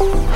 you